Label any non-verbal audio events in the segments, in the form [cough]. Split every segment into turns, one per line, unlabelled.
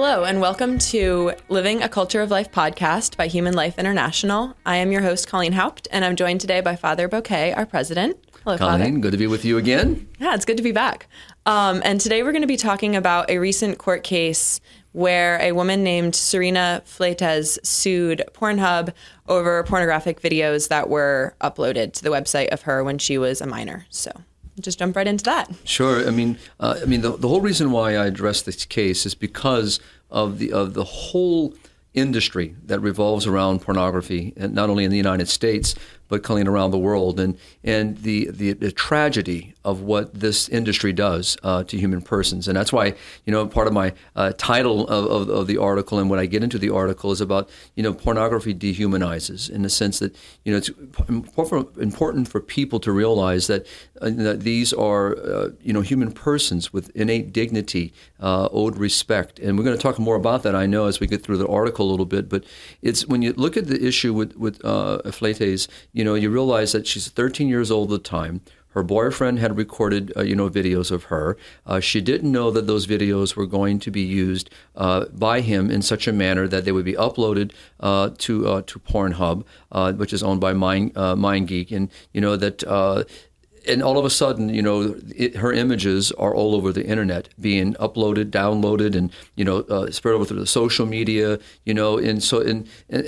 Hello, and welcome to Living a Culture of Life podcast by Human Life International. I am your host, Colleen Haupt, and I'm joined today by Father Boquet, our president. Hello,
Colleen,
Father.
good to be with you again.
Yeah, it's good to be back. Um, and today we're going to be talking about a recent court case where a woman named Serena Fleites sued Pornhub over pornographic videos that were uploaded to the website of her when she was a minor. So just jump right into that.
Sure. I mean, uh, I mean, the, the whole reason why I address this case is because of the of the whole industry that revolves around pornography, and not only in the United States but Colleen around the world, and and the the, the tragedy of what this industry does uh, to human persons, and that's why you know part of my uh, title of, of, of, the article and what I get into the article is about you know pornography dehumanizes in the sense that you know it's important for people to realize that, uh, that these are uh, you know human persons with innate dignity, uh, owed respect, and we're going to talk more about that I know as we get through the article a little bit, but it's when you look at the issue with with uh, Fleites you know, you realize that she's 13 years old at the time. Her boyfriend had recorded, uh, you know, videos of her. Uh, she didn't know that those videos were going to be used uh, by him in such a manner that they would be uploaded uh, to uh, to Pornhub, uh, which is owned by Mind MindGeek, and you know that and all of a sudden, you know, it, her images are all over the internet, being uploaded, downloaded, and you know, uh, spread over through the social media. You know, and so and, and,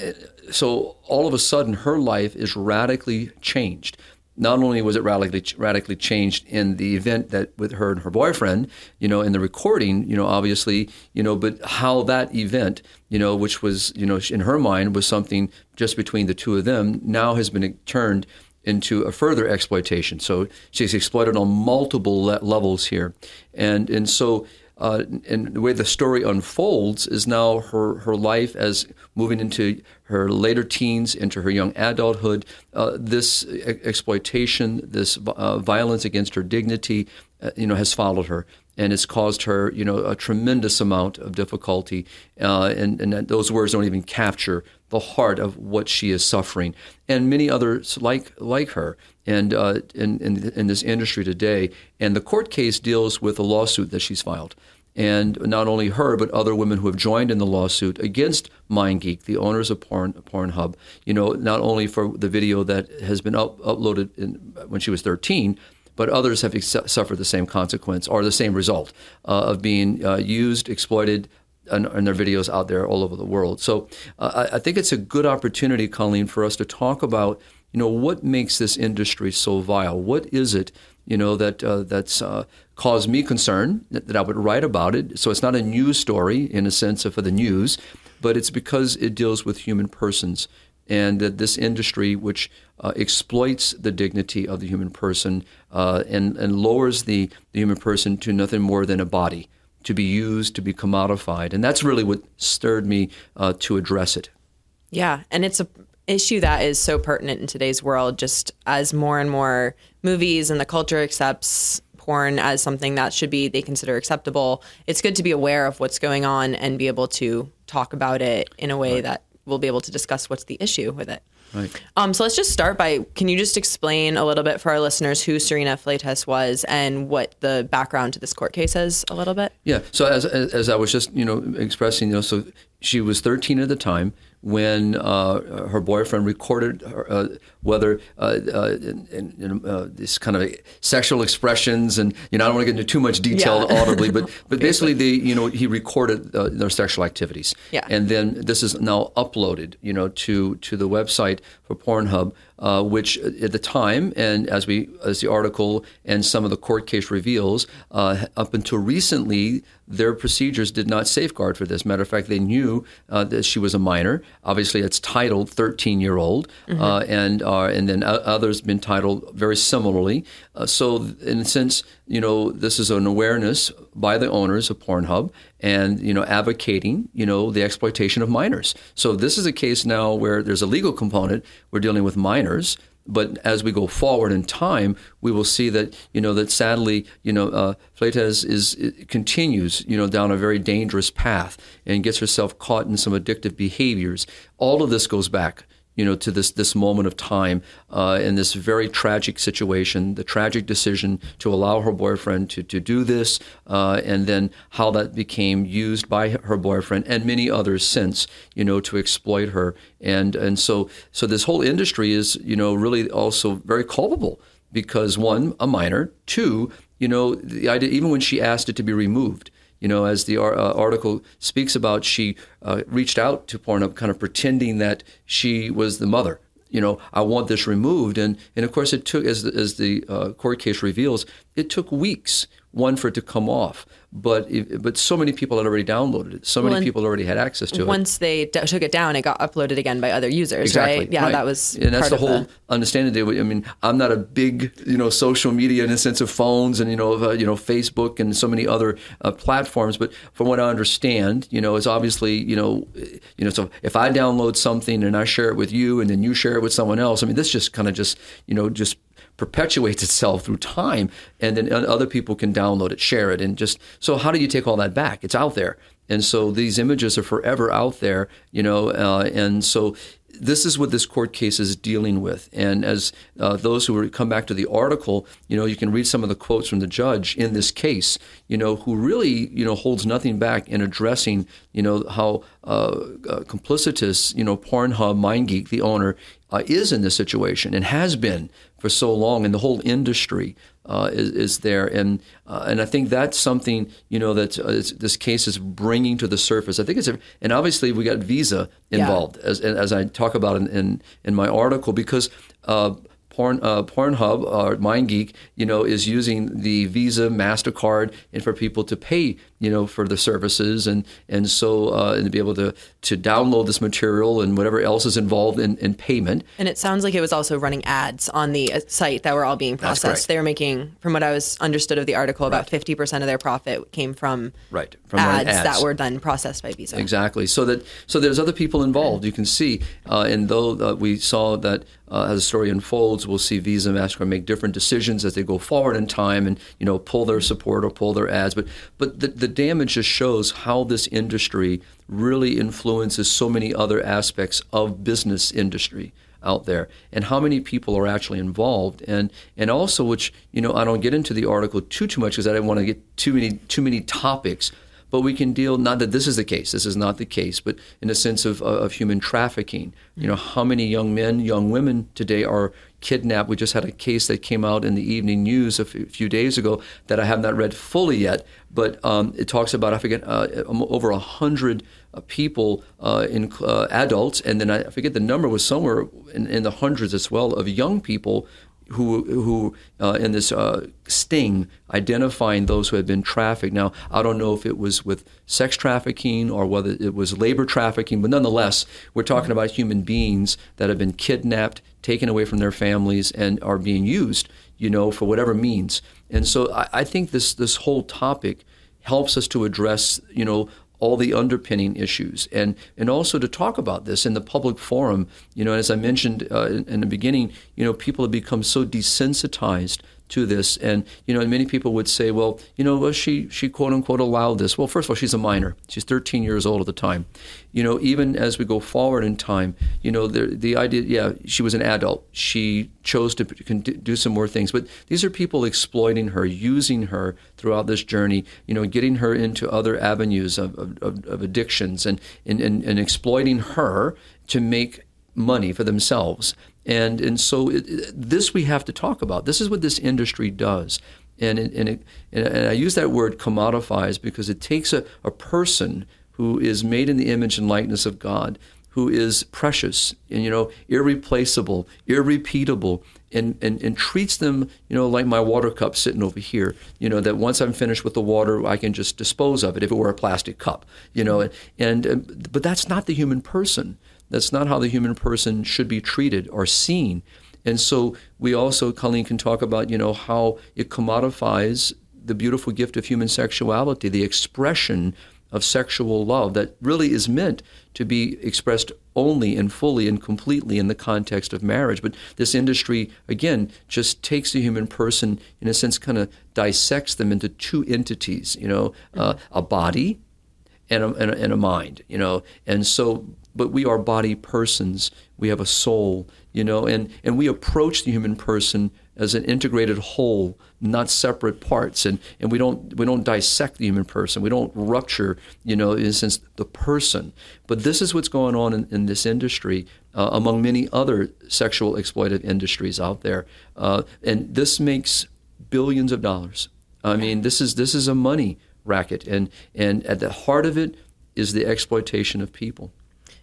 so all of a sudden, her life is radically changed. Not only was it radically radically changed in the event that with her and her boyfriend, you know, in the recording, you know, obviously, you know, but how that event, you know, which was, you know, in her mind was something just between the two of them, now has been turned into a further exploitation. So she's exploited on multiple le- levels here, and and so. Uh, and the way the story unfolds is now her, her life as moving into her later teens, into her young adulthood. Uh, this exploitation, this uh, violence against her dignity, uh, you know, has followed her and it's caused her, you know, a tremendous amount of difficulty. Uh, and, and those words don't even capture the heart of what she is suffering, and many others like like her, and uh, in, in, in this industry today. And the court case deals with a lawsuit that she's filed, and not only her but other women who have joined in the lawsuit against MindGeek, the owners of Porn Pornhub. You know, not only for the video that has been up, uploaded in, when she was 13 but others have ex- suffered the same consequence or the same result uh, of being uh, used, exploited, and, and, their videos out there all over the world. So uh, I, I, think it's a good opportunity, Colleen, for us to talk about, you know, what makes this industry so vile? What is it, you know, that uh, that's uh, caused me concern that, that, I would write about it? So it's not a news story in a sense of for the news, but it's because it deals with human persons and that this industry, which uh, exploits the dignity of the human person uh, and, and lowers the, the human person to nothing more than a body to be used, to be commodified. And that's really what stirred me uh, to address it.
Yeah, and it's a issue that is so pertinent in today's world just as more and more movies and the culture accepts porn as something that should be they consider acceptable. It's good to be aware of what's going on and be able to talk about it in a way right. that we'll be able to discuss what's the issue with it.
Right.
Um, so let's just start by can you just explain a little bit for our listeners who Serena Fleites was and what the background to this court case is a little bit?
Yeah. So as, as, as I was just you know expressing, you know, so she was 13 at the time when uh, her boyfriend recorded her, uh, whether uh, uh in, in, uh, this kind of sexual expressions and you know I don't want to get into too much detail yeah. audibly, but [laughs] but basically the you know he recorded uh, their sexual activities,
yeah.
and then this is now uploaded you know to to the website for Pornhub, which at the time and as we as the article and some of the court case reveals, up until recently their procedures did not safeguard for this. Matter of fact, they knew that she was a minor. Obviously, it's titled 13 year old, mm-hmm. uh, and uh, and then others been titled very similarly. Uh, so, in a sense, you know, this is an awareness by the owners of Pornhub and you know advocating you know the exploitation of minors. So this is a case now where there's a legal component. We're dealing with minors but as we go forward in time, we will see that you know that sadly, you know, uh, Fleites is continues you know down a very dangerous path and gets herself caught in some addictive behaviors. All of this goes back you know, to this this moment of time uh, in this very tragic situation, the tragic decision to allow her boyfriend to to do this, uh, and then how that became used by her boyfriend and many others since, you know, to exploit her, and and so so this whole industry is, you know, really also very culpable because one, a minor, two, you know, the idea even when she asked it to be removed you know, as the uh, article speaks about, she uh, reached out to Pornhub, kind of pretending that she was the mother. You know, I want this removed, and and of course it took, as the, as the uh, court case reveals, it took weeks one for it to come off. But but so many people had already downloaded it. So many people already had access to
once it. Once they d- took it down, it got uploaded again by other users.
Exactly.
Right? Yeah,
right.
that was
and that's
the
whole
the...
understanding. I mean, I'm not a big you know social media in the sense of phones and you know uh, you know Facebook and so many other uh, platforms. But from what I understand, you know, it's obviously you know you know so if I download something and I share it with you and then you share it with someone else, I mean, this just kind of just you know just perpetuates itself through time, and then other people can download it, share it, and just so how do you take all that back? It's out there, and so these images are forever out there, you know, uh, and so this is what this court case is dealing with. And as uh, those who come back to the article, you know, you can read some of the quotes from the judge in this case, you know, who really, you know, holds nothing back in addressing, you know, how uh, uh, complicitous, you know, Pornhub MindGeek, the owner, uh, is in this situation and has been for so long, and the whole industry uh, is, is, there. And uh, and I think that's something you know that uh, this case is bringing to the surface. I think it's a, and obviously we got Visa involved yeah. as as I talk about in in, in my article because uh, Porn, uh, Pornhub or MindGeek, you know, is using the Visa, Mastercard, and for people to pay, you know, for the services, and and so uh, and to be able to to download this material and whatever else is involved in, in payment.
And it sounds like it was also running ads on the uh, site that were all being processed. They were making, from what I was understood of the article, about fifty right. percent of their profit came from
right from
ads, ads, that were then processed by Visa.
Exactly. So that so there's other people involved. You can see, uh, and though uh, we saw that uh, as the story unfolds, we'll see Visa and Mastercard make different decisions as they go forward in time, and you know pull their support or pull their ads. But but the, the damage just shows how this industry really influences so many other aspects of business industry out there and how many people are actually involved and and also which you know I don't get into the article too too much because I didn't want to get too many too many topics but we can deal not that this is the case this is not the case but in a sense of, of human trafficking. You know how many young men young women today are kidnapped? We just had a case that came out in the evening news a few days ago that i have not read fully yet but um, it talks about i forget uh, um, over a hundred uh, people uh, in uh, adults and then i forget the number was somewhere in, in the hundreds as well of young people who who uh, in this uh, sting identifying those who had been trafficked. Now, I don't know if it was with sex trafficking or whether it was labor trafficking, but nonetheless, we're talking about human beings that have been kidnapped, taken away from their families, and are being used, you know, for whatever means. And so, I, I think this this whole topic helps us to address, you know, all the underpinning issues. And and also to talk about this in the public forum you know as i mentioned uh, in, in, the beginning you know people have become so desensitized to this. And you know, many people would say, well, you know, well, she she quote unquote allowed this. Well, first of all, she's a minor. She's 13 years old at the time. You know, even as we go forward in time, you know, the the idea, yeah, she was an adult. She chose to do some more things, but these are people exploiting her, using her throughout this journey. You know, getting her into other avenues of, of, of addictions and, and, and, and exploiting her to make money for themselves. And, and so it, this we have to talk about. This is what this industry does. And, it, and, it, and I use that word commodifies because it takes a, a person who is made in the image and likeness of God, who is precious and you know irreplaceable, irrepeatable, and, and, and treats them you know like my water cup sitting over here. You know that once I'm finished with the water, I can just dispose of it if it were a plastic cup. You know, and, and but that's not the human person. That's not how the human person should be treated or seen. And so we also, Colleen, can talk about, you know, how it commodifies the beautiful gift of human sexuality, the expression of sexual love that really is meant to be expressed only and fully and completely in the context of marriage. But this industry, again, just takes the human person, in a sense, kind of dissects them into two entities, you know, uh, a body and a, and a, and a mind, you know. And so but we are body persons. We have a soul, you know, and, and we approach the human person as an integrated whole, not separate parts. And, and we don't we don't dissect the human person. We don't rupture, you know, in a sense, the person. But this is what's going on in, in this industry, uh, among many other sexual exploitive industries out there. Uh, and this makes billions of dollars. I mean, this is this is a money racket, and and at the heart of it is the exploitation of people.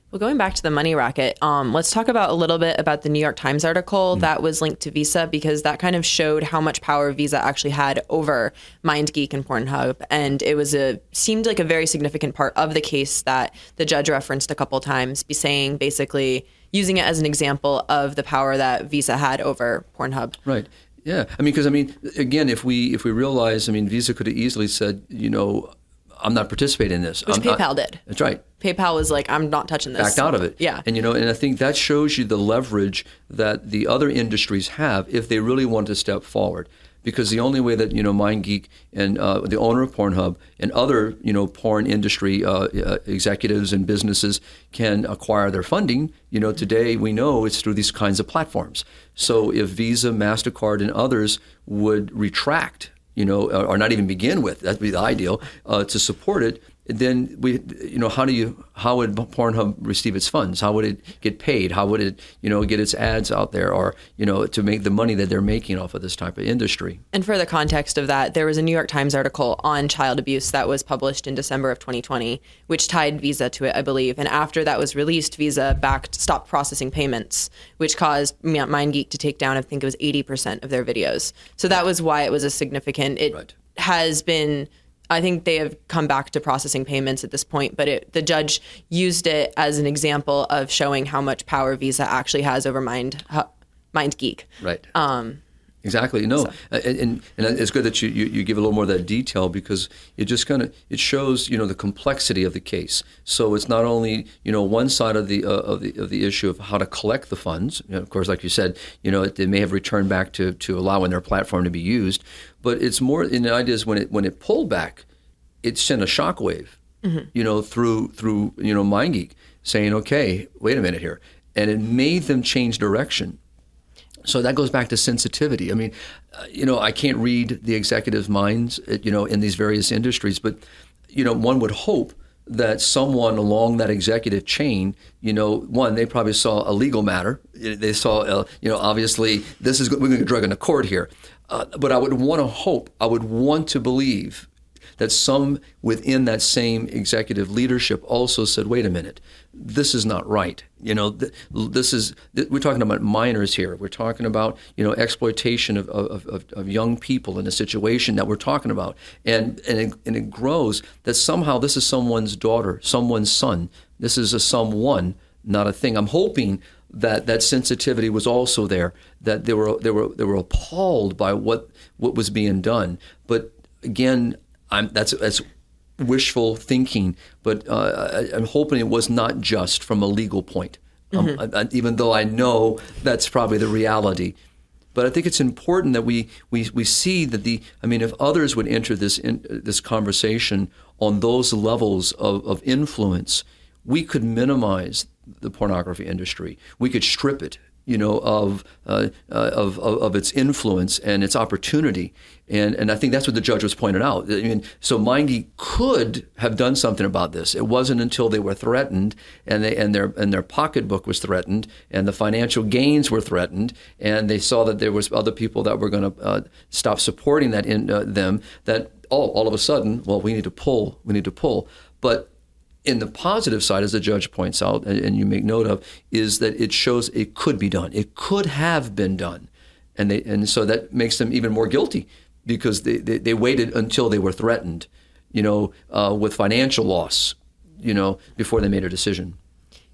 Well, going back to the money racket, um, let's talk about a little bit about the New York Times article mm. that was linked to Visa because that kind of showed how much power Visa actually had over MindGeek and Pornhub, and it was a seemed like a very significant part of the case that the judge referenced a couple times, be saying basically using it as an example of the power that Visa had over Pornhub.
Right. Yeah. I mean, because I mean, again, if we if we realize, I mean, Visa could have easily said, you know, I'm not participating in this.
Which
I'm
PayPal
not,
did.
That's right.
PayPal was like, I'm not touching this.
Backed out of it.
Yeah.
And you know, and I think that shows you the leverage that the other industries have if they really want to step forward. Because the only way that you know MindGeek and uh, the owner of Pornhub and other you know porn industry uh, uh, executives and businesses can acquire their funding, you know today we know it's through these kinds of platforms. So if Visa, Mastercard, and others would retract you know, or not even begin with, that'd be the ideal, uh, to support it, then we, you know, how do you, how would Pornhub receive its funds? How would it get paid? How would it, you know, get its ads out there, or you know, to make the money that they're making off of this type of industry?
And for the context of that, there was a New York Times article on child abuse that was published in December of 2020, which tied Visa to it, I believe. And after that was released, Visa backed stopped processing payments, which caused MindGeek to take down, I think it was 80% of their videos. So that was why it was a significant. It right. has been I think they have come back to processing payments at this point, but it, the judge used it as an example of showing how much power Visa actually has over Mind MindGeek.
Right. Um, exactly. No, so. and, and it's good that you, you, you, give a little more of that detail because it just kind of it shows you know the complexity of the case. So it's not only you know one side of the uh, of the of the issue of how to collect the funds. You know, of course, like you said, you know they may have returned back to to allowing their platform to be used, but it's more in the idea is when it when it pulled back, it sent a shockwave, mm-hmm. you know, through through you know MindGeek saying, okay, wait a minute here, and it made them change direction. So that goes back to sensitivity. I mean, uh, you know, I can't read the executive minds, uh, you know, in these various industries, but you know, one would hope that someone along that executive chain, you know, one, they probably saw a legal matter. They saw, uh, you know, obviously this is we're going to drag in a court here. Uh, but I would want to hope, I would want to believe that some within that same executive leadership also said, wait a minute, this is not right. You know, this is, we're talking about minors here. We're talking about, you know, exploitation of, of, of, of young people in a situation that we're talking about. And, and, it, and it grows that somehow this is someone's daughter, someone's son. This is a someone, not a thing. I'm hoping that that sensitivity was also there. That they were they were they were appalled by what what was being done. But again, I'm, that's that's wishful thinking. But uh, I, am hoping it was not just from a legal point, um, mm-hmm. I, I, even though I know that's probably the reality. But I think it's important that we, we, we see that the I mean, if others would enter this in, this conversation on those levels of, of influence, we could minimize the pornography industry. We could strip it, you know, of, uh, uh, of, of, of its influence and its opportunity. And and I think that's what the judge was pointing out. I mean, so MindGeek could have done something about this. It wasn't until they were threatened and they and their and their pocketbook was threatened and the financial gains were threatened and they saw that there was other people that were going to uh, stop supporting that in uh, them that oh all of a sudden well we need to pull we need to pull but in the positive side, as the judge points out, and you make note of, is that it shows it could be done. It could have been done. And, they, and so that makes them even more guilty because they, they, they waited until they were threatened, you know, uh, with financial loss, you know, before they made a decision.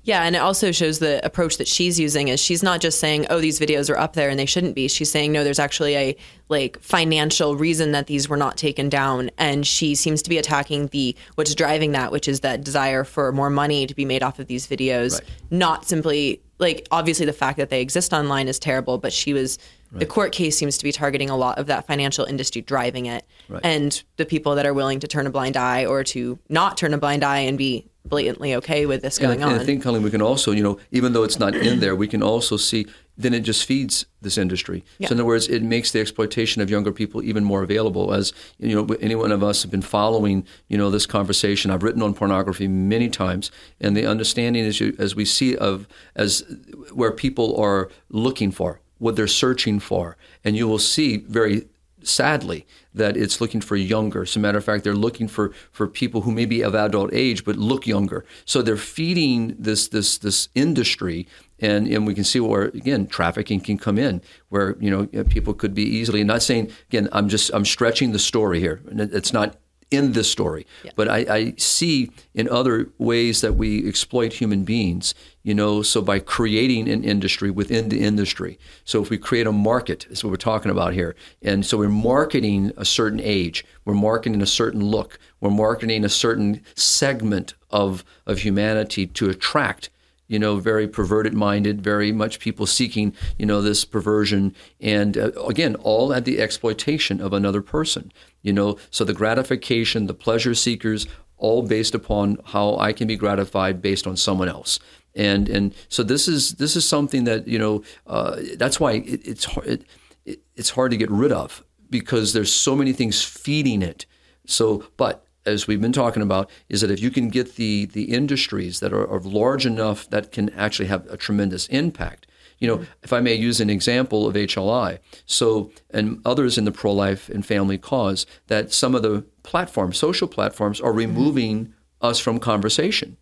Yeah, and it also shows the approach that she's using is she's not just saying, "Oh, these videos are up there and they shouldn't be." She's saying, "No, there's actually a like financial reason that these were not taken down." And she seems to be attacking the what's driving that, which is that desire for more money to be made off of these videos, right. not simply like obviously the fact that they exist online is terrible, but she was right. the court case seems to be targeting a lot of that financial industry driving it. Right. And the people that are willing to turn a blind eye or to not turn a blind eye and be blatantly okay with this
And
going
and
on.
I think, Colleen, we can also, you know, even though it's not in there, we can also see then it just feeds this industry.
Yeah.
So in other words, it makes the exploitation of younger people even more available. As you know, any one of us have been following, you know, this conversation. I've written on pornography many times, and the understanding is, you, as we see of as where people are looking for what they're searching for, and you will see very sadly that it's looking for younger. As a matter of fact, they're looking for, for people who may be of adult age but look younger. So they're feeding this this this industry, and, and we can see where again trafficking can come in, where you know people could be easily. Not saying again, I'm just I'm stretching the story here, it's not in this story. But I, I see in other ways that we exploit human beings, you know, so by creating an industry within the industry. So if we create a market, is what we're talking about here. And so we're marketing a certain age, we're marketing a certain look, we're marketing a certain segment of, of humanity to attract you know, very perverted minded, very much people seeking, you know, this perversion. And uh, again, all at the exploitation of another person, you know. So the gratification, the pleasure seekers, all based upon how I can be gratified based on someone else. And and so this is this is something that you know uh, that's why it, it's hard, it, it, it's hard to get rid of because there's so many things feeding it. So, but as we've been talking about, is that if you can get the the industries that are, are large enough that can actually have a tremendous impact. You know, if I may use an example of HLI, so and others in the pro life and family cause, that some of the platforms, social platforms, are removing us from conversation.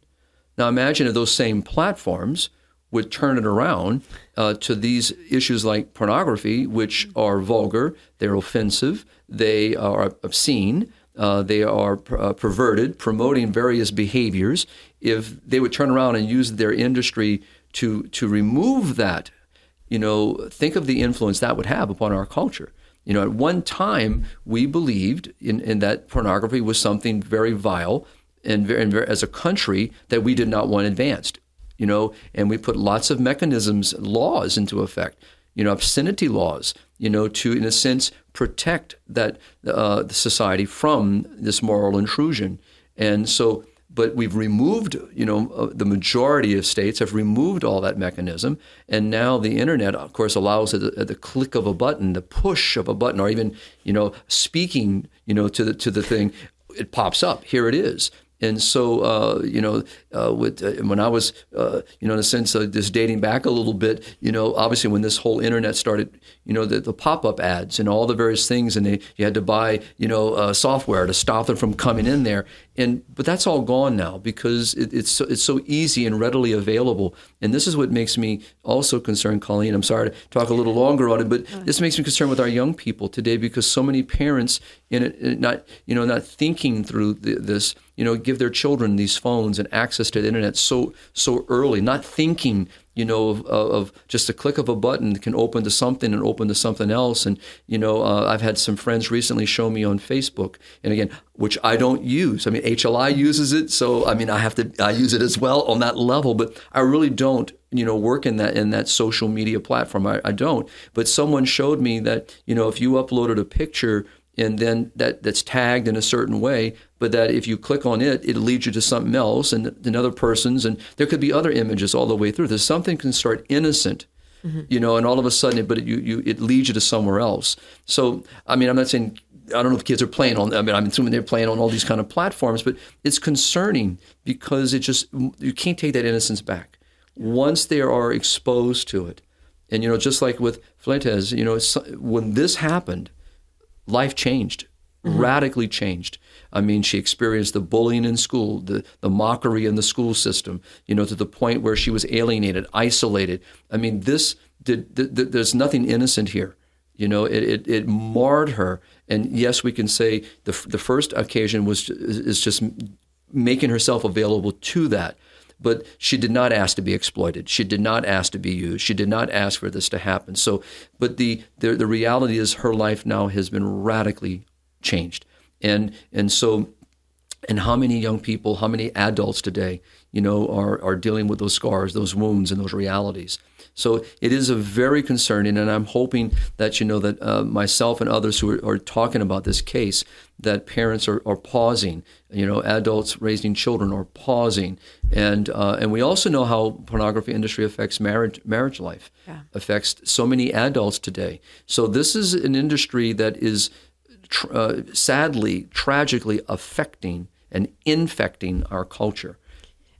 Now imagine if those same platforms would turn it around uh, to these issues like pornography, which are vulgar, they're offensive, they are obscene, uh, they are uh, perverted, promoting various behaviors. If they would turn around and use their industry to to remove that, you know, think of the influence that would have upon our culture. You know, at one time we believed in, in that pornography was something very vile, and, very, and very, as a country that we did not want advanced. You know, and we put lots of mechanisms, laws into effect. You know, obscenity laws. You know, to in a sense protect that uh, the society from this moral intrusion. And so, but we've removed, you know, uh, the majority of states have removed all that mechanism, and now the internet, of course, allows at the, at the click of a button, the push of a button, or even, you know, speaking, you know, to the to the thing, it pops up. Here it is. And so, uh, you know, uh, with, uh, when I was, uh, you know, in a sense, uh, just dating back a little bit, you know, obviously when this whole internet started, you know, the, the pop-up ads and all the various things, and they, you had to buy, you know, uh, software to stop them from coming in there. And but that's all gone now because it, it's so, it's so easy and readily available. And this is what makes me also concerned, Colleen. I'm sorry to talk a little longer on it, but this makes me concerned with our young people today because so many parents in it, in it not, you know, not thinking through the, this you know, give their children these phones and access to the internet so so early, not thinking, you know, of, of just a click of a button can open to something and open to something else. And you know, uh, I've had some friends recently show me on Facebook, and again, which I don't use. I mean, HLI uses it, so I mean, I have to I use it as well on that level, but I really don't you know work in that in that social media platform I, I don't but someone showed me that you know if you uploaded a picture and then that that's tagged in a certain way but that if you click on it it leads you to something else and another person's and there could be other images all the way through there's something can start innocent mm-hmm. you know and all of a sudden it, but it, you, you it leads you to somewhere else so i mean i'm not saying I don't know if kids are playing on. I mean, I'm assuming they're playing on all these kind of platforms, but it's concerning because it just you can't take that innocence back once they are exposed to it. And you know, just like with Fuentes, you know, when this happened, life changed, mm-hmm. radically changed. I mean, she experienced the bullying in school, the, the mockery in the school system, you know, to the point where she was alienated, isolated. I mean, this did, th- th- there's nothing innocent here. You know, it, it, it, marred her. And yes, we can say the, the first occasion was is just making herself available to that. But she did not ask to be exploited. She did not ask to be used. She did not ask for this to happen. So, but the, the, the reality is her life now has been radically changed. And, and so, and how many young people, how many adults today, you know, are, are dealing with those scars, those wounds, and those realities. So it is a very concerning, and I'm hoping that you know that uh, myself and others who are, are, talking about this case, that parents are, are, pausing. You know, adults raising children are pausing, and uh, and we also know how pornography industry affects marriage marriage life, yeah. affects so many adults today. So this is an industry that is tr- uh, sadly, tragically affecting and infecting our culture.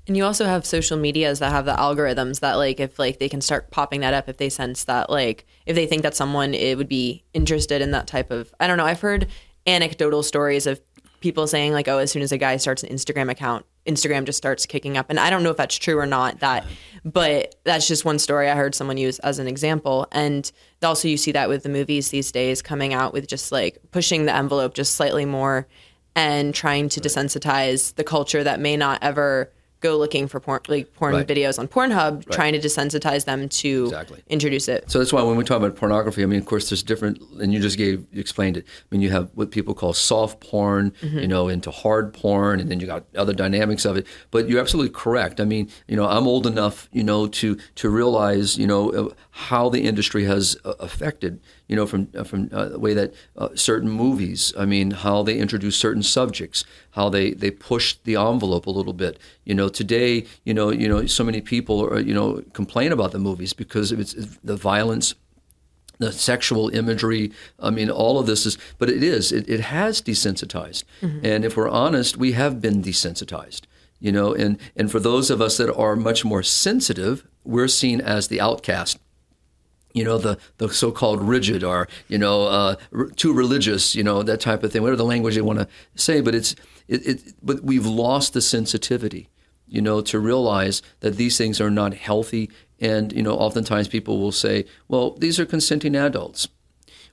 And you also have social medias that have the algorithms that like if like they can start popping that up if they sense that like if they think that someone it would be interested in that type of I don't know. I've heard anecdotal stories of people saying like oh as soon as a guy starts an Instagram account Instagram just starts kicking up and I don't know if that's true or not that but that's just one story I heard someone use as an example and also you see that with the movies these days coming out with just like pushing the envelope just slightly more and trying to desensitize the culture that may not ever go looking for porn, like porn right. videos on Pornhub, right. trying to desensitize them to exactly. introduce it.
So that's why when we talk about pornography, I mean, of course, there's different, and you just gave, you explained it. I mean, you have what people call soft porn, mm-hmm. you know, into hard porn, and then you got other dynamics of it. But you're absolutely correct. I mean, you know, I'm old enough, you know, to to realize, you know, how the industry has uh, affected you know, from uh, from uh, the way that uh, certain movies, I mean, how they introduce certain subjects, how they, they push the envelope a little bit. You know, today, you know, you know, so many people, are, you know, complain about the movies because it's, it's the violence the sexual imagery. I mean, all of this is, but it is, it, it has desensitized. Mm-hmm. And if we're honest, we have been desensitized. You know, and, and for those of us that are much more sensitive, we're seen as the outcast you know the the so-called rigid or you know uh, too religious you know that type of thing whatever the language they want to say but it's it, it, but we've lost the sensitivity you know to realize that these things are not healthy and you know oftentimes people will say well these are consenting adults.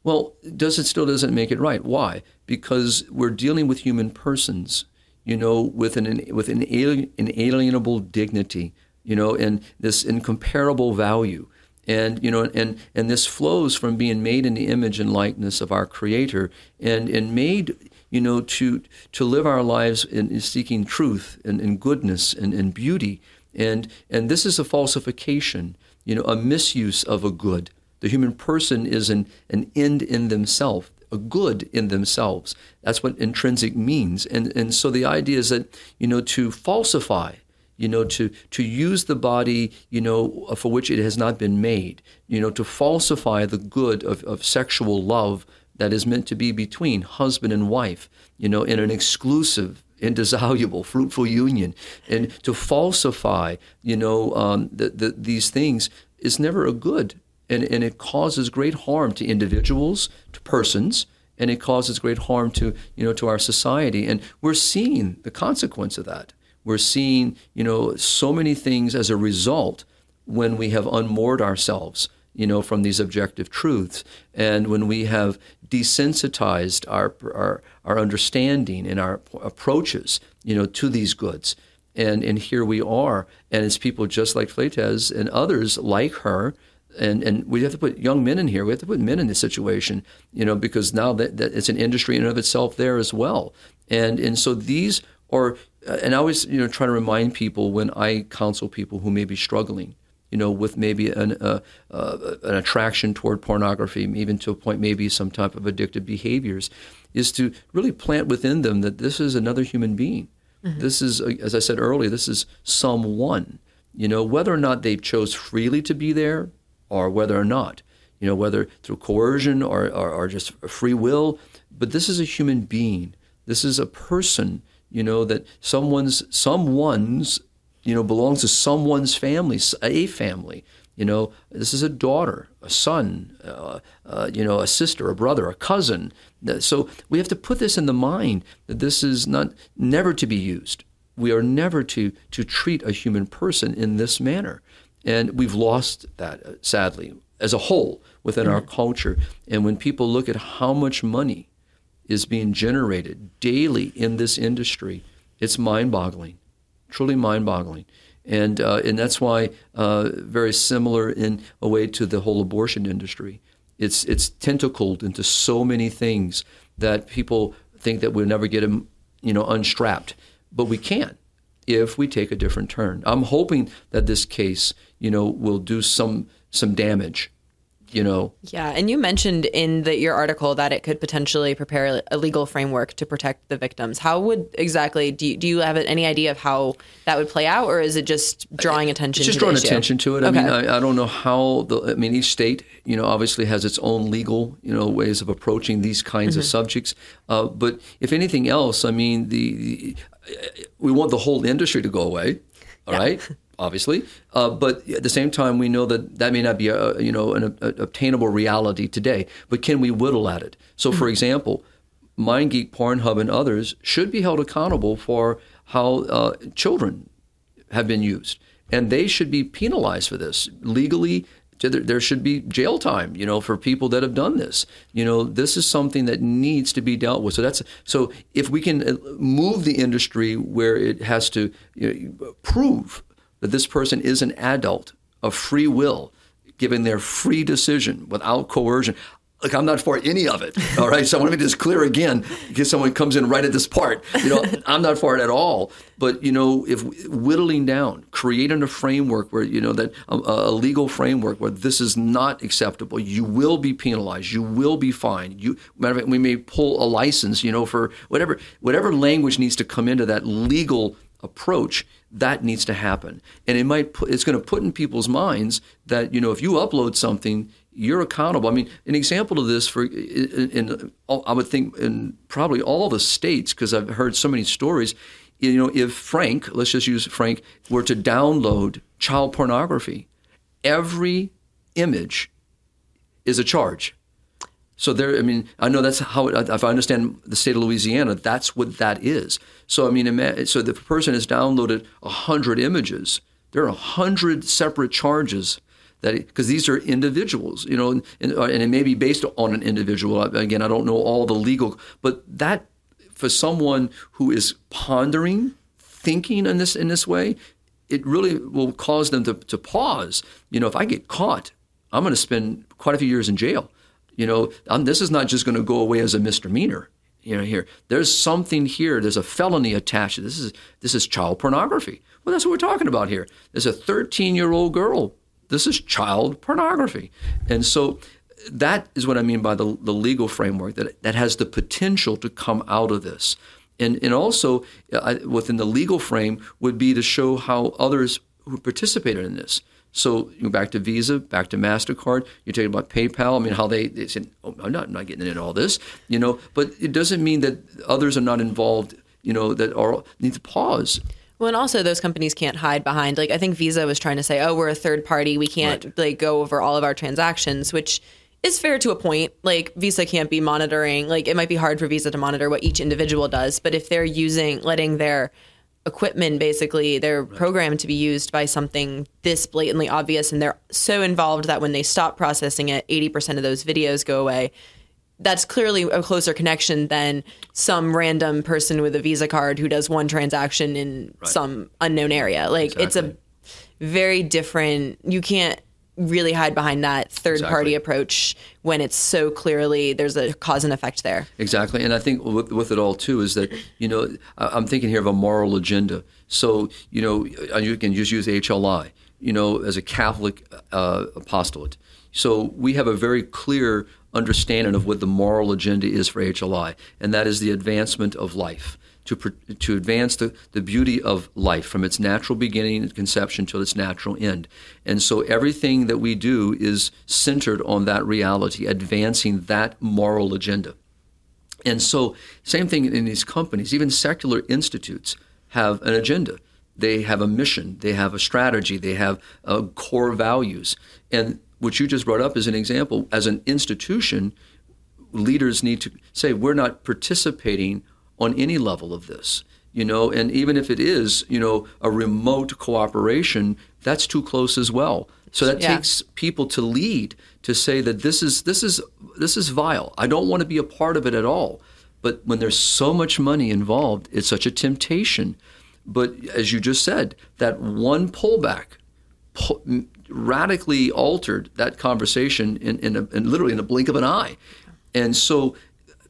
Well does it still doesn't make it right. Why? Because we're dealing with human persons you know with an with an inalienable dignity you know and this incomparable value and you know and and this flows from being made in the image and likeness of our creator and and made you know to to live our lives in, in seeking truth and, and goodness and, and beauty. And and this is a falsification you know a misuse of a good. The human person is an, an end in themselves a good in themselves. That's what intrinsic means. And and so the idea is that you know to falsify you know, to, to use the body, you know, for which it has not been made, you know, to falsify the good of, of sexual love that is meant to be between husband and wife, you know, in an exclusive, indissoluble, fruitful union. And to falsify, you know, um, the, the, these things is never a good. And, and it causes great harm to individuals, to persons, and it causes great harm to, you know, to our society. And we're seeing the consequence of that. We're seeing, you know, so many things as a result when we have unmoored ourselves, you know, from these objective truths, and when we have desensitized our our, our understanding and our approaches, you know, to these goods. And and here we are, and it's people just like Fleites and others like her and and we have to put young men in here. We have to put men in this situation, you know, because now that, that it's an industry in and of itself there as well. And and so these are uh, and I always, you know, try to remind people when I counsel people who may be struggling, you know, with maybe an, uh, uh, an attraction toward pornography, even to a point maybe some type of addictive behaviors, is to really plant within them that this is another human being. Mm-hmm. This is, uh, as I said earlier, this is someone. You know, whether or not they chose freely to be there, or whether or not, you know, whether through coercion or, or, or just free will, but this is a human being. This is a person you know that someone's someone's you know belongs to someone's family a family. You know this is a daughter a son uh, uh, you know a sister a brother a cousin. So we have to put this in the mind that this is not never to be used. We are never to to treat a human person in this manner. And we've lost that uh, sadly as a whole within mm-hmm. our culture. And when people look at how much money is being generated daily in this industry, it's mind boggling, truly mind boggling. And, uh, and that's why, uh, very similar in a way to the whole abortion industry. It's, it's tentacled into so many things that people think that we'll never get them you know, unstrapped. But we can if we take a different turn. I'm hoping that this case, you know, will do some some damage. You know,
Yeah, and you mentioned in the, your article that it could potentially prepare a legal framework to protect the victims. How would exactly do you, do you have any idea of how that would play out, or is it just drawing attention?
It's just
to
drawing attention to it. I
Okay.
mean, I, I don't know how the. I mean, each state, you know, obviously has its own legal, you know, ways of approaching these kinds
Mm-hmm.
of subjects. Uh, but if anything else, I mean, the, the we want the whole industry to go away. All right, [laughs] obviously, uh, but at the same time, we know that that may not be a you know an, a, obtainable reality today. But can we whittle at it? So, for example. MindGeek, Pornhub, and others should be held accountable for how uh, children have been used, and they should be penalized for this legally. There there should be jail time, you know, for people that have done this. You know, this is something that needs to be dealt with. So that's so if we can uh, move the industry where it has to you know, prove that this person is an adult of free will, given their free decision without coercion. Look, I'm not for any of it. [laughs] All right. So I want to make this clear again, in case someone comes in right at this part. You know, [laughs] I'm not for it at all. But you know, if whittling down, creating a framework where you know that a, a legal framework where this is not acceptable, you will be penalized. You will be fined. You, matter of fact, we may pull a license. You know, for whatever whatever language needs to come into that legal approach that needs to happen. And it might put, it's going to put in people's minds that you know if you upload something you're accountable. I mean an example of this for in, in i would think in probably all the states because i've heard so many stories you know if frank let's just use frank were to download child pornography every image is a charge so there, I mean, I know that's how. If I understand the state of Louisiana, that's what that is. So I mean, so the person has downloaded hundred images. There are hundred separate charges that because these are individuals, you know, and, and, uh, and it may be based on an individual. Again, I don't know all the legal, but that for someone who is pondering, thinking in this in this way, it really will cause them to, to pause. You know, if I get caught, I'm going to spend quite a few years in jail. You know, this is not just going to go away as a misdemeanor. You know, here there's something here. There's a felony attached. This is this is child pornography. Well, that's what we're talking about here. There's a 13 year old girl. This is child pornography, and so that is what I mean by the, the legal framework that that has the potential to come out of this, and and also uh, within the legal frame would be to show how others who participated in this. So you go back to Visa, back to Mastercard. You're talking about PayPal. I mean, how they, they said, "Oh, I'm not, I'm not getting into all this," you know. But it doesn't mean that others are not involved. You know, that are need to pause.
Well, and also those companies can't hide behind like I think Visa was trying to say, "Oh, we're a third party. We can't
Right.
like go over all of our transactions," which is fair to a point. Like Visa can't be monitoring. Like it might be hard for Visa to monitor what each individual does, but if they're using letting their equipment basically their programmed to be used by something this blatantly obvious and they're so involved that when they stop processing it 80% of those videos go away that's clearly a closer connection than some random person with a Visa card who does one transaction in some unknown area. Like it's a very different. You can't really hide behind that third party approach when it's so clearly there's a cause and effect there.
Exactly, and I think with, with it all too is that you know I'm thinking here of a moral agenda. So you know you can just use HLI, you know, as a Catholic uh, apostolate. So we have a very clear understanding of what the moral agenda is for HLI, and that is the advancement of life. To, to advance the, the beauty of life from its natural beginning and conception to its natural end. And so everything that we do is centered on that reality, advancing that moral agenda. And so, same thing in these companies, even secular institutes have an agenda. They have a mission, they have a strategy, they have uh, core values. And what you just brought up is an example. As an institution, leaders need to say, we're not participating on any level of this. You know, and even if it is, you know, a remote cooperation, that's too close as well. So that
Yeah.
takes people to lead to say that this is this is this is vile. I don't want to be a part of it at all. But when there's so much money involved, it's such a temptation. But as you just said, that one pullback pu- radically altered that conversation in, in, a, in literally in a blink of an eye. And so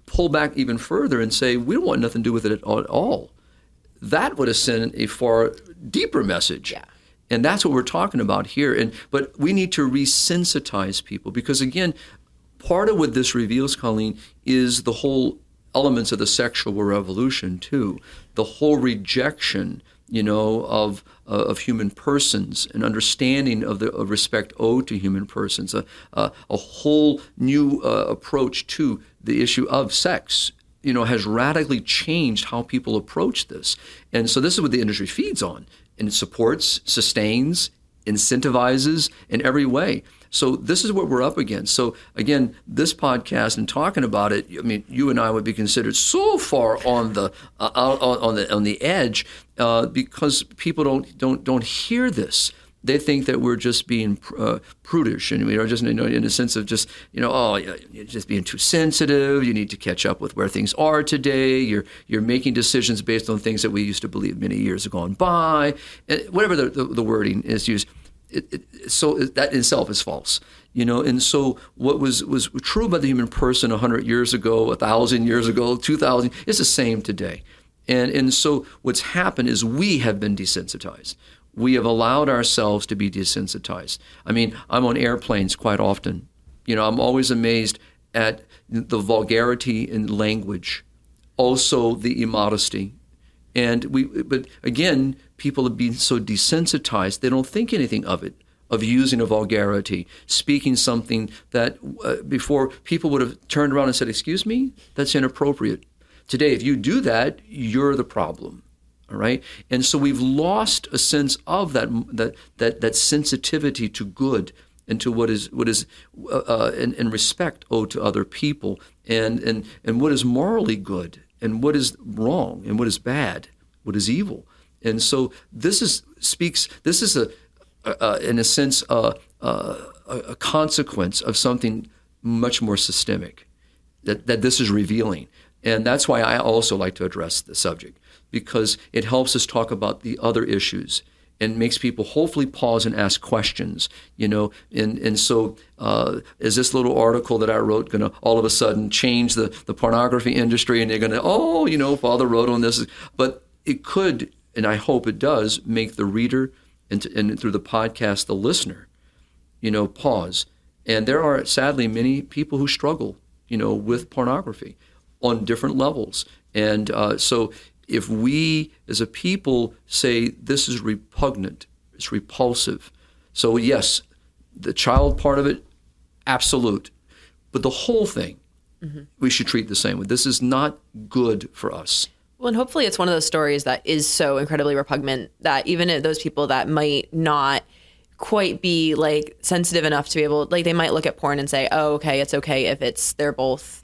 pull back even further and say, we don't want nothing to do with it at all. That would have sent a far deeper message.
Yeah.
And that's what we're talking about here. And but we need to resensitize people because again, part of what this reveals, Colleen, is the whole elements of the sexual revolution too. The whole rejection, you know, of uh, of human persons, an understanding of the of respect owed to human persons, a a, a whole new uh, approach to the issue of sex. You know, has radically changed how people approach this, and so this is what the industry feeds on and supports, sustains, incentivizes in every way. So this is what we're up against. So again, this podcast and talking about it, I mean, you and I would be considered so far on the uh, on, the on the edge uh, because people don't don't don't hear this. They think that we're just being uh, prudish, and we are just you know, in a sense of just you know, oh, you're just being too sensitive. You need to catch up with where things are today. You're you're making decisions based on things that we used to believe many years have gone by. Whatever the, the, the wording is used it, it, so that in itself is false you know and so what was was true about the human person 100 years ago 1000 years ago 2000 is the same today and and so what's happened is we have been desensitized we have allowed ourselves to be desensitized i mean i'm on airplanes quite often you know i'm always amazed at the vulgarity in language also the immodesty and we but again people have been so desensitized, they don't think anything of it, of using a vulgarity, speaking something that uh, before people would have turned around and said, Excuse me, that's inappropriate. Today, if you do that, you're the problem. All right, and so we've lost a sense of that that that that sensitivity to good and to what is what is uh, uh, in respect owed to other people, and and and what is morally good, and what is wrong, and what is bad, what is evil. And so this is speaks. This is a, in a sense, a, a, consequence of something much more systemic that that this is revealing. And that's why I also like to address the subject because it helps us talk about the other issues and makes people hopefully pause and ask questions, you know. And and so uh, is this little article that I wrote going to all of a sudden change the the pornography industry? And they're going to oh, you know, Father wrote on this, but it could and I hope it does make the reader and, to, and through the podcast the listener, you know, pause. And there are sadly many people who struggle, you know, with pornography on different levels. And uh, so if we as a people say this is repugnant, it's repulsive. So yes, the child part of it, absolute. But the whole thing, mm-hmm. we should treat the same. Way. This is not good for us.
Well, and hopefully it's one of those stories that is so incredibly repugnant that even those people that might not quite be like sensitive enough to be able like they might look at porn and say, "Oh, okay, it's okay if it's they're both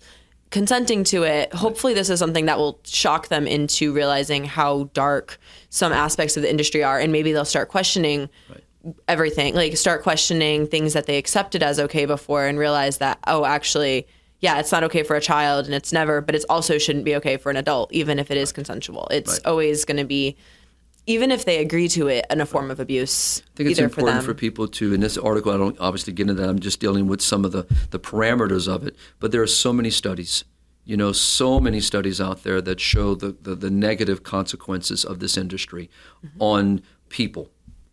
consenting to it." Hopefully this is something that will shock them into realizing how dark some aspects of the industry are and maybe they'll start questioning right everything like start questioning things that they accepted as okay before and realize that oh actually yeah, it's not okay for a child and it's never, but it also shouldn't be okay for an adult, even if it is consensual. It's right. always going to be, even if they agree to it, in a form of abuse.
I think it's important for, for, people to, in this article, I don't obviously get into that. I'm just dealing with some of the, the parameters of it. But there are so many studies, you know, so many studies out there that show the, the, the negative consequences of this industry mm-hmm. on people,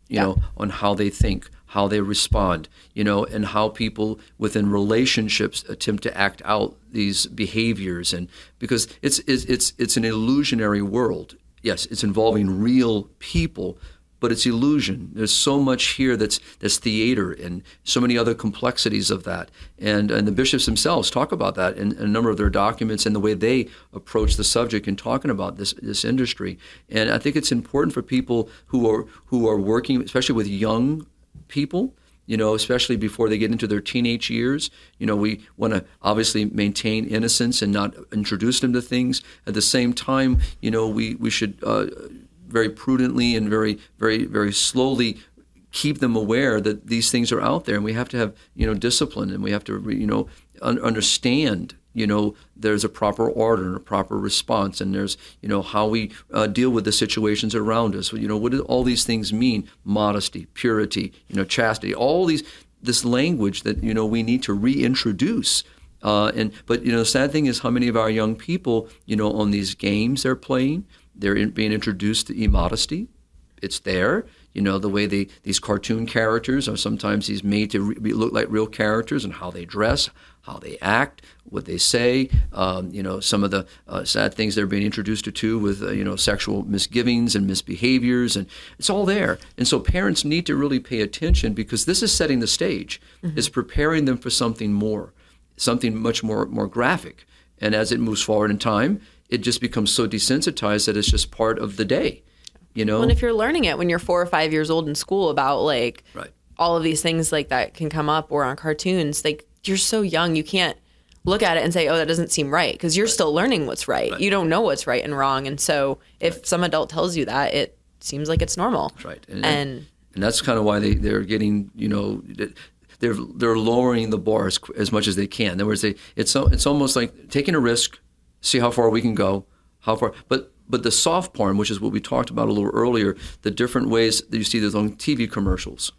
you yeah. know, on how they think, how they respond, you know, and how people within relationships attempt to act out these behaviors, and because it's it's it's, it's an illusionary world. Yes, it's involving real people, but it's illusion. There's so much here that's that's theater and so many other complexities of that. And and the bishops themselves talk about that in, in, a number of their documents and the way they approach the subject in talking about this this industry. And I think it's important for people who are who are working, especially with young people you know, especially before they get into their teenage years. You know, we want to obviously maintain innocence and not introduce them to things. At the same time, you know, we, we should uh, very prudently and very, very, very slowly keep them aware that these things are out there, and we have to have you know discipline, and we have to you know un- understand you know there's a proper order and a proper response, and there's you know how we uh, deal with the situations around us. You know what do all these things mean? Modesty, purity, you know chastity, all these this language that you know we need to reintroduce. Uh, and but you know the sad thing is how many of our young people you know on these games they're playing they're in, being introduced to immodesty it's there. You know the way they these cartoon characters are sometimes these made to re- look like real characters and how they dress, how they act, what they say. Um, you know some of the uh, sad things they're being introduced to too with uh, you know sexual misgivings and misbehaviors, and it's all there. And so parents need to really pay attention because this is setting the stage. Mm-hmm. It's preparing them for something more, something much more more graphic. And as it moves forward in time, it just becomes so desensitized that it's just part of the day you know
well, and if you're learning it when you're four or five years old in school about like
right.
all of these things like that can come up or on cartoons like you're so young you can't look at it and say oh that doesn't seem right because you're right. still learning what's right. right. you don't know what's right and wrong and so if right. some adult tells you that it seems like it's normal
that's right and, and and that's kind of why they they're getting you know they're they're lowering the bar as, as much as they can in other words they it's it's almost like taking a risk see how far we can go how far but but the soft porn, which is what we talked about a little earlier, the different ways that you see those on TV commercials.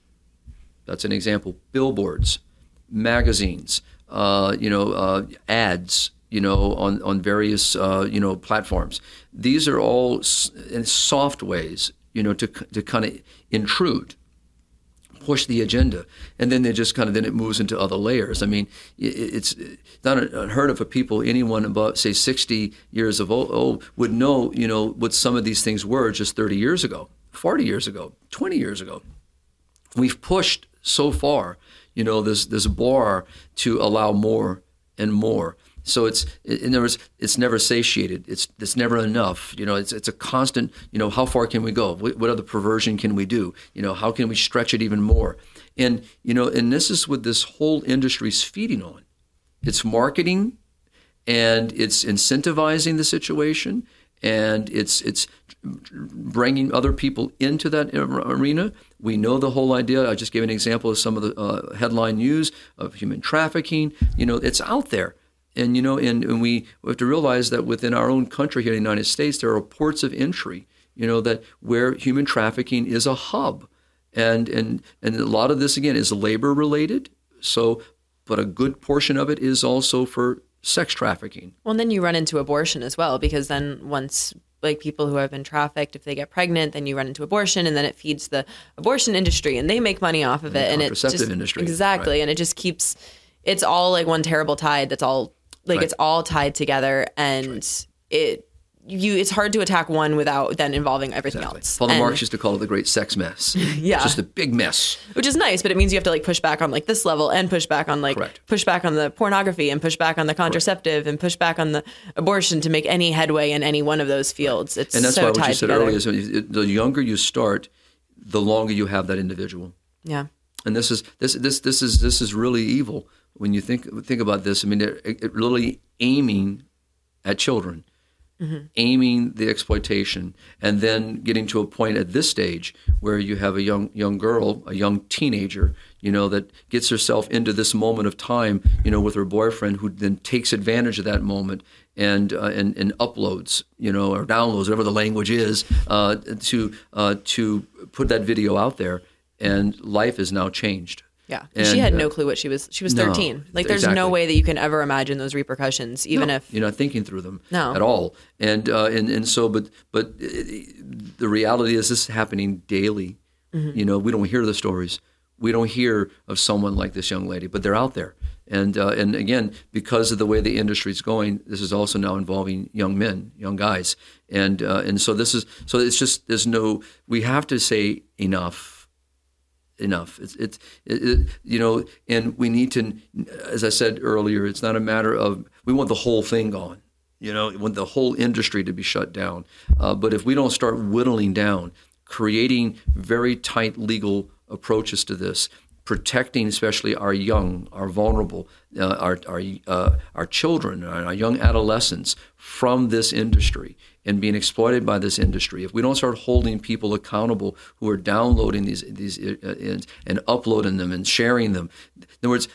That's an example. Billboards, magazines, uh, you know, uh, ads, you know, on on various uh, you know platforms. These are all soft ways, you know, to to kind of intrude push the agenda, and then they just kind of then it moves into other layers. I mean, it's not unheard of for people anyone about say 60 years of old, would know you know what some of these things were just 30 years ago, 40 years ago, 20 years ago. We've pushed so far, you know, this this bar to allow more and more. So it's in other words, it's never satiated. It's it's never enough. You know, it's it's a constant. You know, how far can we go? What, what other perversion can we do? You know, how can we stretch it even more? And you know, and this is what this whole industry is feeding on. It's marketing, and it's incentivizing the situation, and it's it's bringing other people into that arena. We know the whole idea. I just gave an example of some of the uh, headline news of human trafficking. You know, it's out there and you know, and, and we have to realize that within our own country here in the United States, there are ports of entry. You know that where human trafficking is a hub, and and and a lot of this again is labor related. So, but a good portion of it is also for sex trafficking.
Well, and then you run into abortion as well, because then once like people who have been trafficked, if they get pregnant, then you run into abortion, and then it feeds the abortion industry, and they make money off of
and
it,
and it's just industry
exactly,
right.
and it just keeps. It's all like one terrible tide that's all like right. it's all tied together, and right. it you it's hard to attack one without then involving everything
exactly.
else.
Paul Marx used to call it the great sex mess. [laughs]
yeah,
it's just a big mess.
Which is nice, but it means you have to like push back on like this level and push back on like
Correct.
push back on the pornography and push back on the contraceptive Correct. and push back on the abortion to make any headway in any one of those fields. Right. It's
and that's
so
why what you said
together.
earlier is the younger you start, the longer you have that individual.
Yeah.
And this is this this this is this is really evil when you think think about this. I mean, it, it really aiming at children, mm-hmm. aiming the exploitation, and then getting to a point at this stage where you have a young young girl, a young teenager, you know, that gets herself into this moment of time, you know, with her boyfriend, who then takes advantage of that moment and uh, and, and uploads, you know, or downloads, whatever the language is, uh, to uh, to put that video out there, and life is now changed.
Yeah, and, she had no uh, clue what she was. She was thirteen. No, like, there's
exactly.
no way that you can ever imagine those repercussions, even
no,
if
you're not thinking through them
no.
at all. And uh, and and so, but but the reality is, this is happening daily. Mm-hmm. You know, we don't hear the stories. We don't hear of someone like this young lady, but they're out there. And uh, and again, because of the way the industry is going, this is also now involving young men, young guys, and uh, and so this is so it's just there's no. We have to say enough enough. It's, it's it, it, you know, and we need to, as I said earlier, it's not a matter of we want the whole thing gone. You know, we want the whole industry to be shut down. Uh, but if we don't start whittling down, creating very tight legal approaches to this, protecting especially our young, our vulnerable, uh, our our uh, our children, our young adolescents from this industry and being exploited by this industry. If we don't start holding people accountable who are downloading these these uh, and, and uploading them and sharing them, in other words,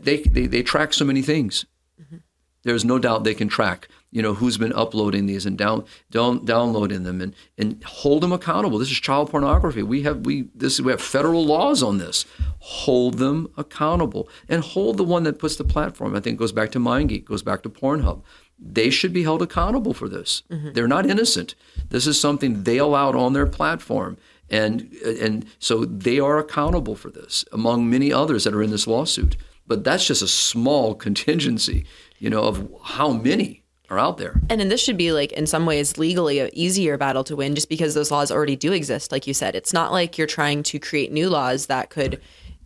they they, they track so many things. Mm-hmm. There's no doubt they can track you know who's been uploading these and down, down downloading them and and hold them accountable. This is child pornography. We have we this we have federal laws on this. Hold them accountable and hold the one that puts the platform. I think goes back to MindGeek, goes back to Pornhub. They should be held accountable for this. Mm-hmm. They're not innocent. This is something they allowed on their platform, And and so they are accountable for this, among many others that are in this lawsuit. But that's just a small [laughs] contingency, you know, of how many are out there.
And then this should be like in some ways legally an easier battle to win just because those laws already do exist. Like you said, it's not like you're trying to create new laws that could